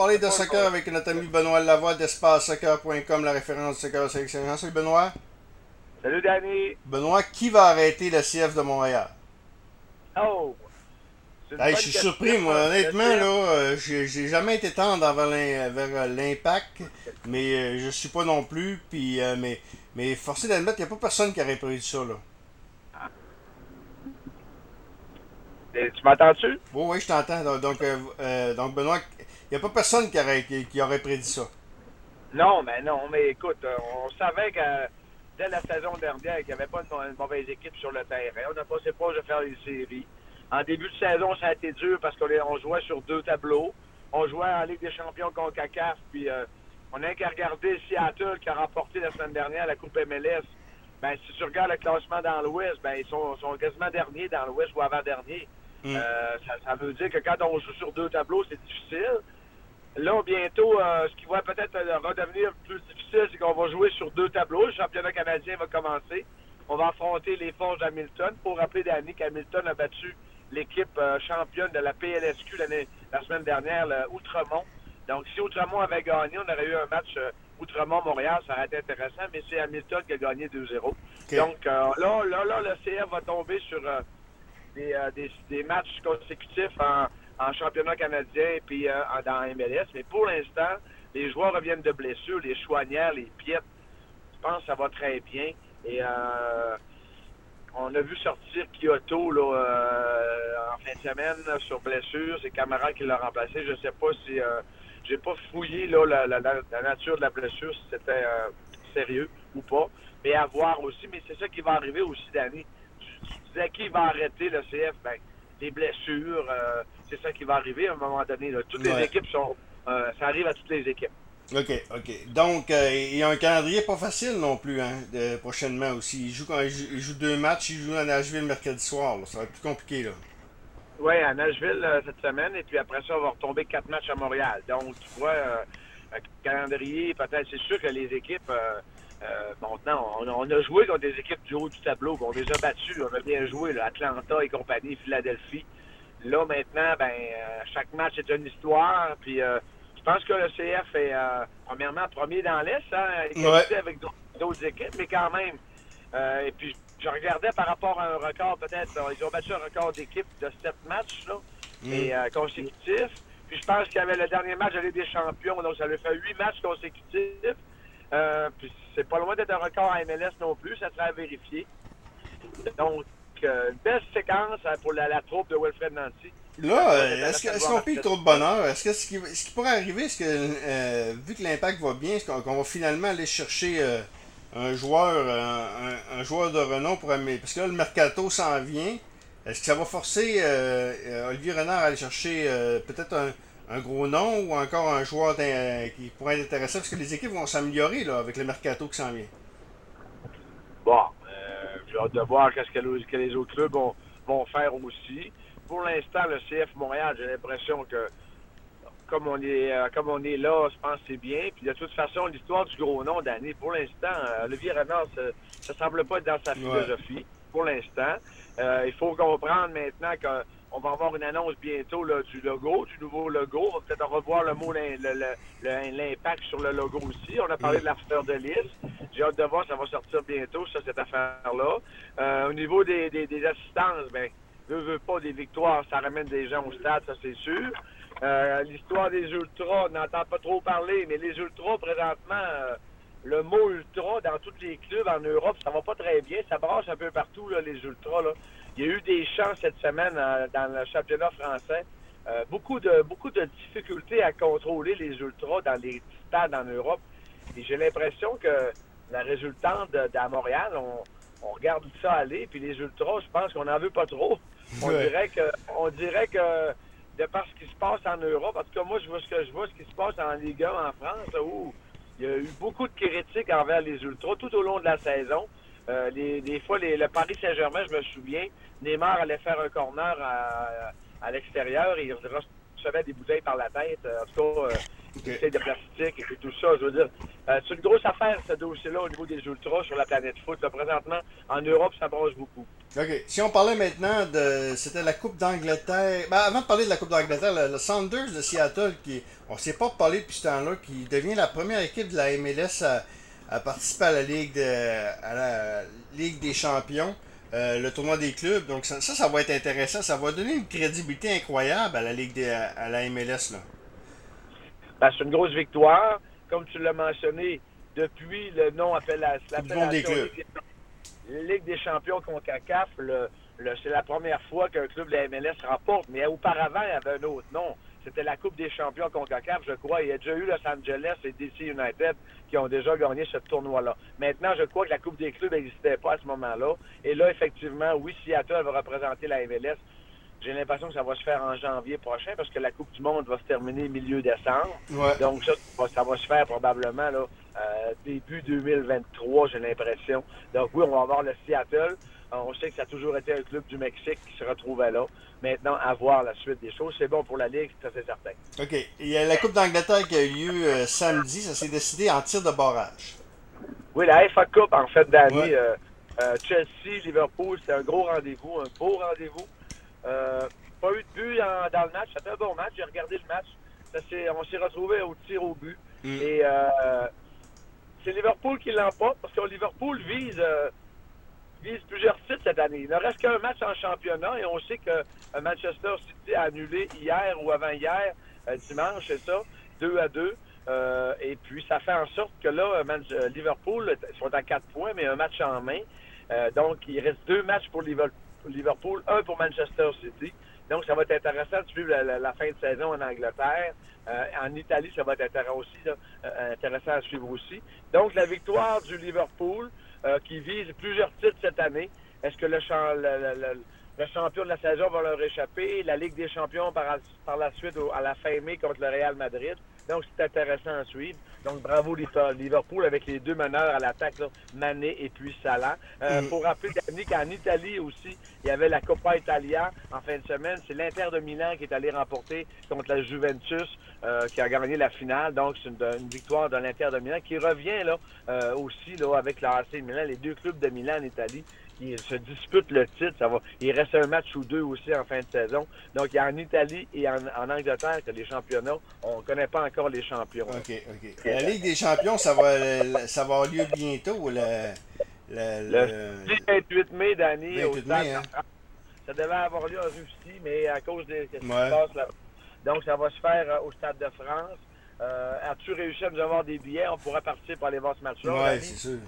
parler de soccer avec notre ami Benoît Lavoie d'espace-soccer.com, la référence du soccer sélectionneur. Salut Benoît. Salut Danny. Benoît, qui va arrêter le CF de Montréal? Oh! je suis surpris, moi, honnêtement, là, euh, j'ai jamais été tendre vers euh, l'impact, mais euh, je suis pas non plus, puis, mais, mais forcé d'admettre qu'il n'y a pas personne qui aurait prévu ça, là. tu m'entends-tu? Oui, oui, je t'entends. Donc, donc, Benoît, n'y a pas personne qui aurait, qui, aurait prédit ça. Non, mais non, mais écoute, on savait que dès la saison dernière qu'il n'y avait pas une, mauvaise équipe sur le terrain. On n'a pas de faire les séries. En début de saison, ça a été dur parce qu'on jouait sur deux tableaux. On jouait en Ligue des champions contre CACAF, puis euh, on n'a qu'à regarder Seattle qui a remporté la semaine dernière la Coupe MLS. Ben, si tu regardes le classement dans l'Ouest, ben, ils sont, quasiment derniers dans l'Ouest ou avant-dernier. Mm. Euh, ça, veut dire que quand on joue sur deux tableaux, c'est difficile. Là, bientôt, euh, ce qui va peut-être redevenir plus difficile, c'est qu'on va jouer sur deux tableaux. Le championnat canadien va commencer. On va affronter les forces d'Hamilton. Pour rappeler Danny qu'Hamilton a battu l'équipe euh, championne de la PLSQ la semaine dernière, le Outremont. Donc, si Outremont avait gagné, on aurait eu un match euh, Outremont-Montréal, ça aurait été intéressant, mais c'est Hamilton qui a gagné 2-0. Donc, euh, là, là, là, le CF va tomber sur des, des, matchs consécutifs en, championnat canadien et puis dans MLS. Mais pour l'instant, les joueurs reviennent de blessures, les choignards, les piètes. Je pense que ça va très bien. Et on a vu sortir Kyoto là, euh, en fin de semaine sur blessure. C'est Camara qui l'a remplacé. Je ne sais pas si euh, j'ai pas fouillé là, la, nature de la blessure, si c'était euh, sérieux ou pas. Mais à voir aussi. Mais c'est ça qui va arriver aussi, Danny. Tu, disais qui va arrêter le CF? Ben, les blessures, c'est ça qui va arriver à un moment donné. Toutes les équipes sont. ça arrive à toutes les équipes. OK, OK. Donc, euh, il y a un calendrier pas facile non plus, hein, prochainement aussi. Il joue, il joue deux matchs, il joue à Nashville mercredi soir. Ça va être plus compliqué, là. Oui, à Nashville euh, cette semaine, et puis après ça, on va retomber quatre matchs à Montréal. Donc, tu vois, euh, un calendrier, peut-être, c'est sûr que les équipes, maintenant, on, a joué contre des équipes du haut du tableau, on les a battus, on a bien joué, là, Atlanta et compagnie, Philadelphie. Là, maintenant, ben, chaque match est une histoire, puis je pense que le CF est, euh, premièrement, premier dans l'Est, hein, ouais. avec d'autres équipes, mais quand même. Euh, et puis, je regardais par rapport à un record, peut-être, ils ont battu un record d'équipe de sept matchs, là, mm. et, euh, consécutifs. Puis, je pense qu'il y avait le dernier match de Ligue des Champions, donc ça lui fait huit matchs consécutifs. puis, c'est pas loin d'être un record à MLS non plus, ça serait à vérifier. Donc, une belle séquence pour la, la troupe de Wilfred Nancy. Là, euh, est-ce qu'on paye trop de bonheur? Est-ce que ce qui, pourrait arriver, est-ce que, euh, vu que l'impact va bien, est-ce qu'on va finalement aller chercher euh, un joueur un, joueur de renom pour amener. Parce que là, le mercato s'en vient. Est-ce que ça va forcer Olivier Renard à aller chercher peut-être un, gros nom ou encore un joueur qui pourrait être intéressant? Parce que les équipes vont s'améliorer avec le mercato qui s'en vient. Bon, hâte de voir ce que, les autres clubs vont faire aussi pour l'instant, le CF Montréal, j'ai l'impression que comme on est euh, comme on est là, je pense que c'est bien. Puis de toute façon, l'histoire du gros nom d'année, pour l'instant, euh, Olivier Renard, ça, ne semble pas être dans sa philosophie. Pour l'instant. Euh, il faut comprendre maintenant qu'on va avoir une annonce bientôt du logo, du nouveau logo. On va peut-être revoir le mot l'impact sur le logo aussi. On a parlé de la de lys. J'ai hâte de voir, ça va sortir bientôt, ça, cette affaire-là. au niveau des, des assistances, ben veut, veut pas des victoires, ça ramène des gens au stade, ça c'est sûr. Euh, l'histoire des ultras, on n'entend pas trop parler, mais les ultras, présentement, euh, le mot ultra dans tous les clubs en Europe, ça va pas très bien. Ça brasse un peu partout, là, les ultras. Là. Il y a eu des chants cette semaine euh, dans le championnat français. beaucoup, de, beaucoup de difficultés à contrôler les ultras dans les stades en Europe. Et j'ai l'impression que la résultante d'à Montréal, on, on regarde ça aller, puis les ultras, je pense qu'on n'en veut pas trop. On dirait que on dirait que de par ce qui se passe en Europe, en tout cas moi je vois ce que je vois, ce qui se passe en Ligue 1 en France, où il y a eu beaucoup de critiques envers les ultras tout au long de la saison. Euh, des fois, le Paris Saint-Germain, je me souviens, Neymar allait faire un corner à, l'extérieur et il des bouteilles par la tête. En tout cas, euh, des bouteilles de plastique et tout ça. Je veux dire, euh, c'est une grosse affaire, ce dossier-là, au niveau des ultras sur la planète foot. présentement, en Europe, ça brosse beaucoup. OK. Si on parlait maintenant de. C'était la Coupe d'Angleterre. Ben, avant de parler de la Coupe d'Angleterre, le, Sanders de Seattle, qui. On ne s'est pas parlé depuis ce temps-là, qui devient la première équipe de la MLS à, à participer à la Ligue, de, à la Ligue des Champions. Euh, le tournoi des clubs. Donc ça, ça, va être intéressant. Ça va donner une crédibilité incroyable à la Ligue des, à la MLS. Là. Ben, c'est une grosse victoire. Comme tu l'as mentionné, depuis le nom appellation, l'appellation Ligue, Ligue des champions CONCACAF, le, le, c'est la première fois qu'un club de la MLS remporte. Mais auparavant, il y avait un autre nom. C'était la Coupe des champions CONCACAF, je crois. Il y a déjà eu Los Angeles et DC United qui ont déjà gagné ce tournoi-là. Maintenant, je crois que la Coupe des clubs n'existait pas à ce moment-là. Et là, effectivement, oui, Seattle va représenter la MLS. J'ai l'impression que ça va se faire en janvier prochain parce que la Coupe du Monde va se terminer milieu décembre. Donc ça, ça va se faire probablement là, euh, début 2023, j'ai l'impression. Donc oui, on va avoir le Seattle. On sait que ça a toujours été un club du Mexique qui se retrouvait là. Maintenant, à voir la suite des choses. C'est bon pour la Ligue, c'est certain. OK. Il y a la Coupe d'Angleterre qui a eu lieu euh, samedi. Ça s'est décidé en tir de barrage. Oui, la FA Cup, en fait, d'année. Euh, euh, Chelsea, Liverpool, c'était un gros rendez-vous, un beau rendez-vous. pas eu de but dans le match. C'était un bon match. J'ai regardé le match. on s'est retrouvé au tir au but. Mm. Et c'est Liverpool qui l'emporte parce que Liverpool vise vise plusieurs titres cette année. Il ne reste qu'un match en championnat et on sait que euh, Manchester City a annulé hier ou avant-hier, euh, dimanche, c'est ça, 2 à 2. Euh, et puis, ça fait en sorte que là, Liverpool sont à 4 points, mais un match en main. donc, il reste deux matchs pour Liverpool, un pour Manchester City. Donc, ça va être intéressant de suivre la, fin de saison en Angleterre. en Italie, ça va être intéressant, aussi, intéressant à suivre aussi. Donc, la victoire du Liverpool, euh, qui vise plusieurs titres cette année. Est-ce que le, le, champion de la saison va leur échapper? La Ligue des champions par, par la suite à la fin mai contre le Real Madrid. Donc, c'est intéressant à suivre. Donc, bravo Liverpool avec les deux meneurs à l'attaque, Mané et puis Salah. Euh, mm. Pour rappeler, qu'en Italie aussi, il y avait la Coppa Italia en fin de semaine. C'est l'Inter de Milan qui est allé remporter contre la Juventus, euh, qui a gagné la finale. Donc, c'est une, victoire de l'Inter de Milan qui revient là euh, aussi là, avec l'AC Milan, les deux clubs de Milan en Italie qui se disputent le titre. Ça va, il reste un match ou deux aussi en fin de saison. Donc, il y a en Italie et en, Angleterre que les championnats, on ne connaît pas encore les champions. OK, OK. La Ligue des champions, ça va, ça va avoir lieu bientôt. Le, le, 28 mai d'année au Stade hein? Ça devait avoir lieu en Russie, mais à cause des ce qui se passe là. Donc, ça va se faire euh, au Stade de France. Euh, As-tu réussi à nous avoir des billets? On pourrait partir pour aller voir ce match-là. Oui, c'est sûr.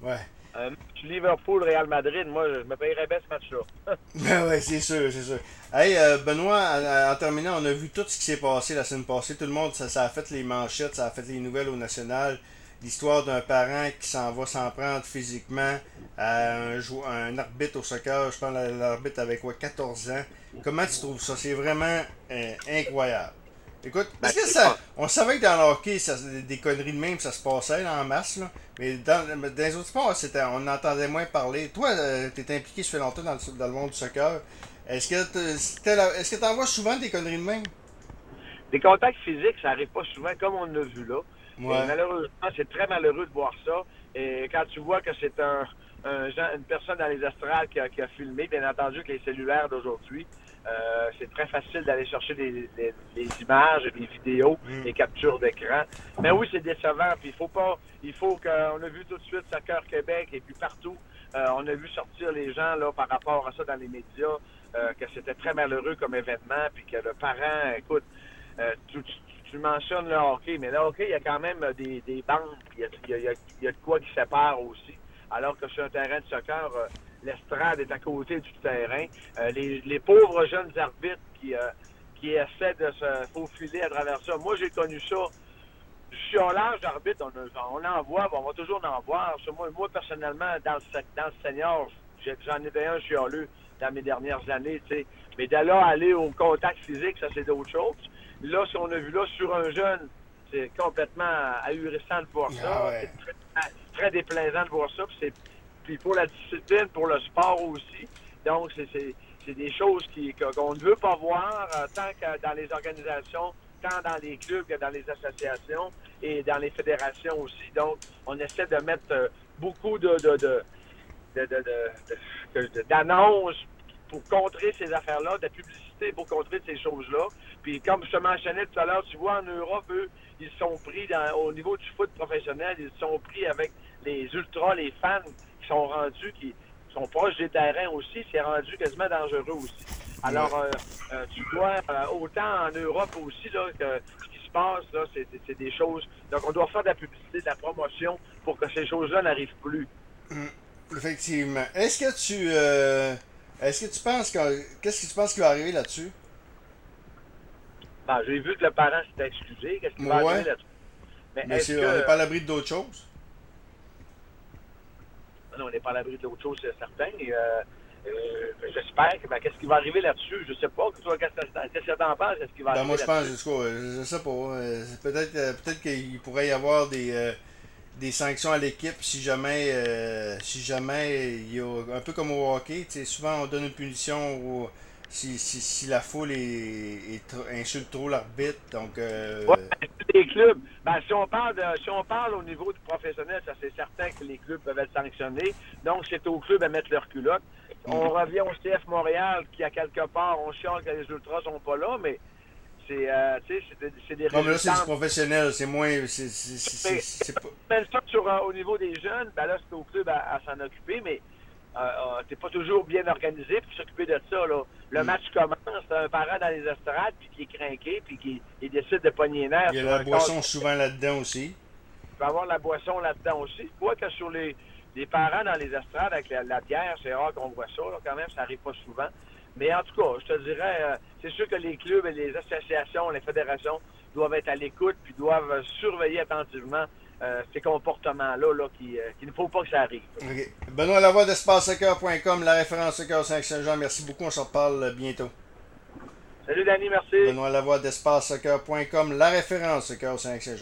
Ouais. Match Liverpool-Real Madrid, moi, je me payerais bien ce match-là. ben ouais, c'est sûr, c'est sûr. Hey, euh, Benoît, en, terminant, on a vu tout ce qui s'est passé la semaine passée. Tout le monde, ça, a fait les manchettes, ça a fait les nouvelles au national. L'histoire d'un parent qui s'en va s'en prendre physiquement à un, un arbitre au soccer. Je que l'arbitre avait quoi, 14 ans. Comment tu trouves ça? C'est vraiment euh, incroyable. Écoute, parce que ça, on savait que dans le hockey, ça, des conneries de même, ça se passait en masse, là. Mais dans, dans les autres sports, on entendait moins parler. Toi, euh, tu es impliqué, je fais longtemps dans le, dans le monde du soccer. Est-ce que tu en vois souvent des conneries de même? Des contacts physiques, ça arrive pas souvent, comme on l'a vu là. malheureusement, c'est très malheureux de voir ça. Et quand tu vois que c'est un, une personne dans les astrales qui a, qui a filmé, bien entendu que les cellulaires d'aujourd'hui, euh, c'est très facile d'aller chercher des, images, des vidéos, mm. des captures d'écran. Mais oui, c'est décevant. Puis il faut pas, il faut qu'on a vu tout de suite Soccer Québec et puis partout, euh, on a vu sortir les gens là par rapport à ça dans les médias, euh, que c'était très malheureux comme événement, puis que le parent, écoute, tu, mentionnes le hockey, mais le hockey, il y a quand même des, bandes, il y a, il y a de quoi qui sépare aussi. Alors que sur un terrain de soccer, l'estrade est à côté du terrain. Euh, les, pauvres jeunes arbitres qui, euh, qui essaient de se faufiler à travers ça. Moi, j'ai connu ça. Je suis en large d'arbitre, on, en voit, on va toujours en voir. Moi, personnellement, dans le, dans le senior, j'en ai un chialeux dans mes dernières années, tu sais. Mais là aller au contact physique, ça c'est d'autres choses. Là, si on a vu là sur un jeune, c'est complètement ahurissant de voir ça. Ah c'est très, très, déplaisant de voir ça. C'est puis pour la discipline, pour le sport aussi. Donc, c'est c'est des choses qui, qu'on ne veut pas voir euh, tant que dans les organisations, tant dans les clubs que dans les associations et dans les fédérations aussi. Donc, on essaie de mettre euh, beaucoup de, de, de, d'annonces pour contrer ces affaires-là, de publicité pour contrer ces choses-là. Puis comme je te mentionnais tout à l'heure, tu vois, en Europe, eux, ils sont pris dans, au niveau du foot professionnel, ils sont pris avec les ultras, les fans qui sont rendus, qui sont proches des terrains aussi, c'est rendu quasiment dangereux aussi. Alors, euh, euh, tu vois, euh, autant en Europe aussi, là, que ce qui se passe, là, c'est des choses. Donc, on doit faire de la publicité, de la promotion pour que ces choses-là n'arrivent plus. Hum, effectivement. Est-ce que tu. Est-ce que tu penses que. Qu'est-ce que tu penses qui va arriver là-dessus? J'ai vu que le parent s'était excusé. Qu'est-ce qui va arriver là-dessus? Mais, Mais est on n'est pas à l'abri d'autres choses? Non, on n'est pas à l'abri d'autres choses, c'est certain. Et, euh, euh, J'espère que ben, qu'est-ce qui va arriver là-dessus, je sais pas. Qu'est-ce que tu en penses? Qu'est-ce qui va ben, arriver? Moi, je pense, je, je sais pas. Euh, peut-être peut qu'il pourrait y avoir des, euh, des sanctions à l'équipe si jamais si jamais il y a un peu comme au hockey, souvent on donne une punition au si, si, si la foule est, est insulte trop l'arbitre. Donc, euh... les clubs. Ben, si on parle de, si on parle au niveau du professionnel, ça c'est certain que les clubs peuvent être sanctionnés. Donc, c'est aux clubs à mettre leur culotte. On mm-hmm. revient au CF Montréal, qui à quelque part, on chiale que les ultras sont pas là, mais c'est euh, c'est des Non, mais là, c'est du professionnel, c'est moins. C'est pas. ça sur, euh, au niveau des jeunes, ben là, c'est au club à, à s'en occuper, mais euh, euh, t'es pas toujours bien organisé pour s'occuper de ça. Là. Le mm. match commence, t'as un parent dans les estrades puis qui est craqué puis qui il décide de pogner nerfs. Il y a la boisson souvent là-dedans aussi. Tu peux avoir la boisson là-dedans aussi. Quoi que sur les, les parents dans les estrades avec la, bière, c'est rare qu'on voit ça quand même, ça arrive pas souvent. Mais en tout cas, je te dirais, euh, c'est sûr que les clubs et les associations, les fédérations doivent être à l'écoute puis doivent surveiller attentivement euh, ces comportements-là là, qui, euh, qu'il ne faut pas que ça arrive. Benoît Lavoie d'EspaceSoccer.com, la référence Soccer 5 Saint-Jean. Merci beaucoup, on se reparle bientôt. Salut Danny, merci. Benoît Lavoie d'EspaceSoccer.com, la référence Soccer 5 Saint-Jean.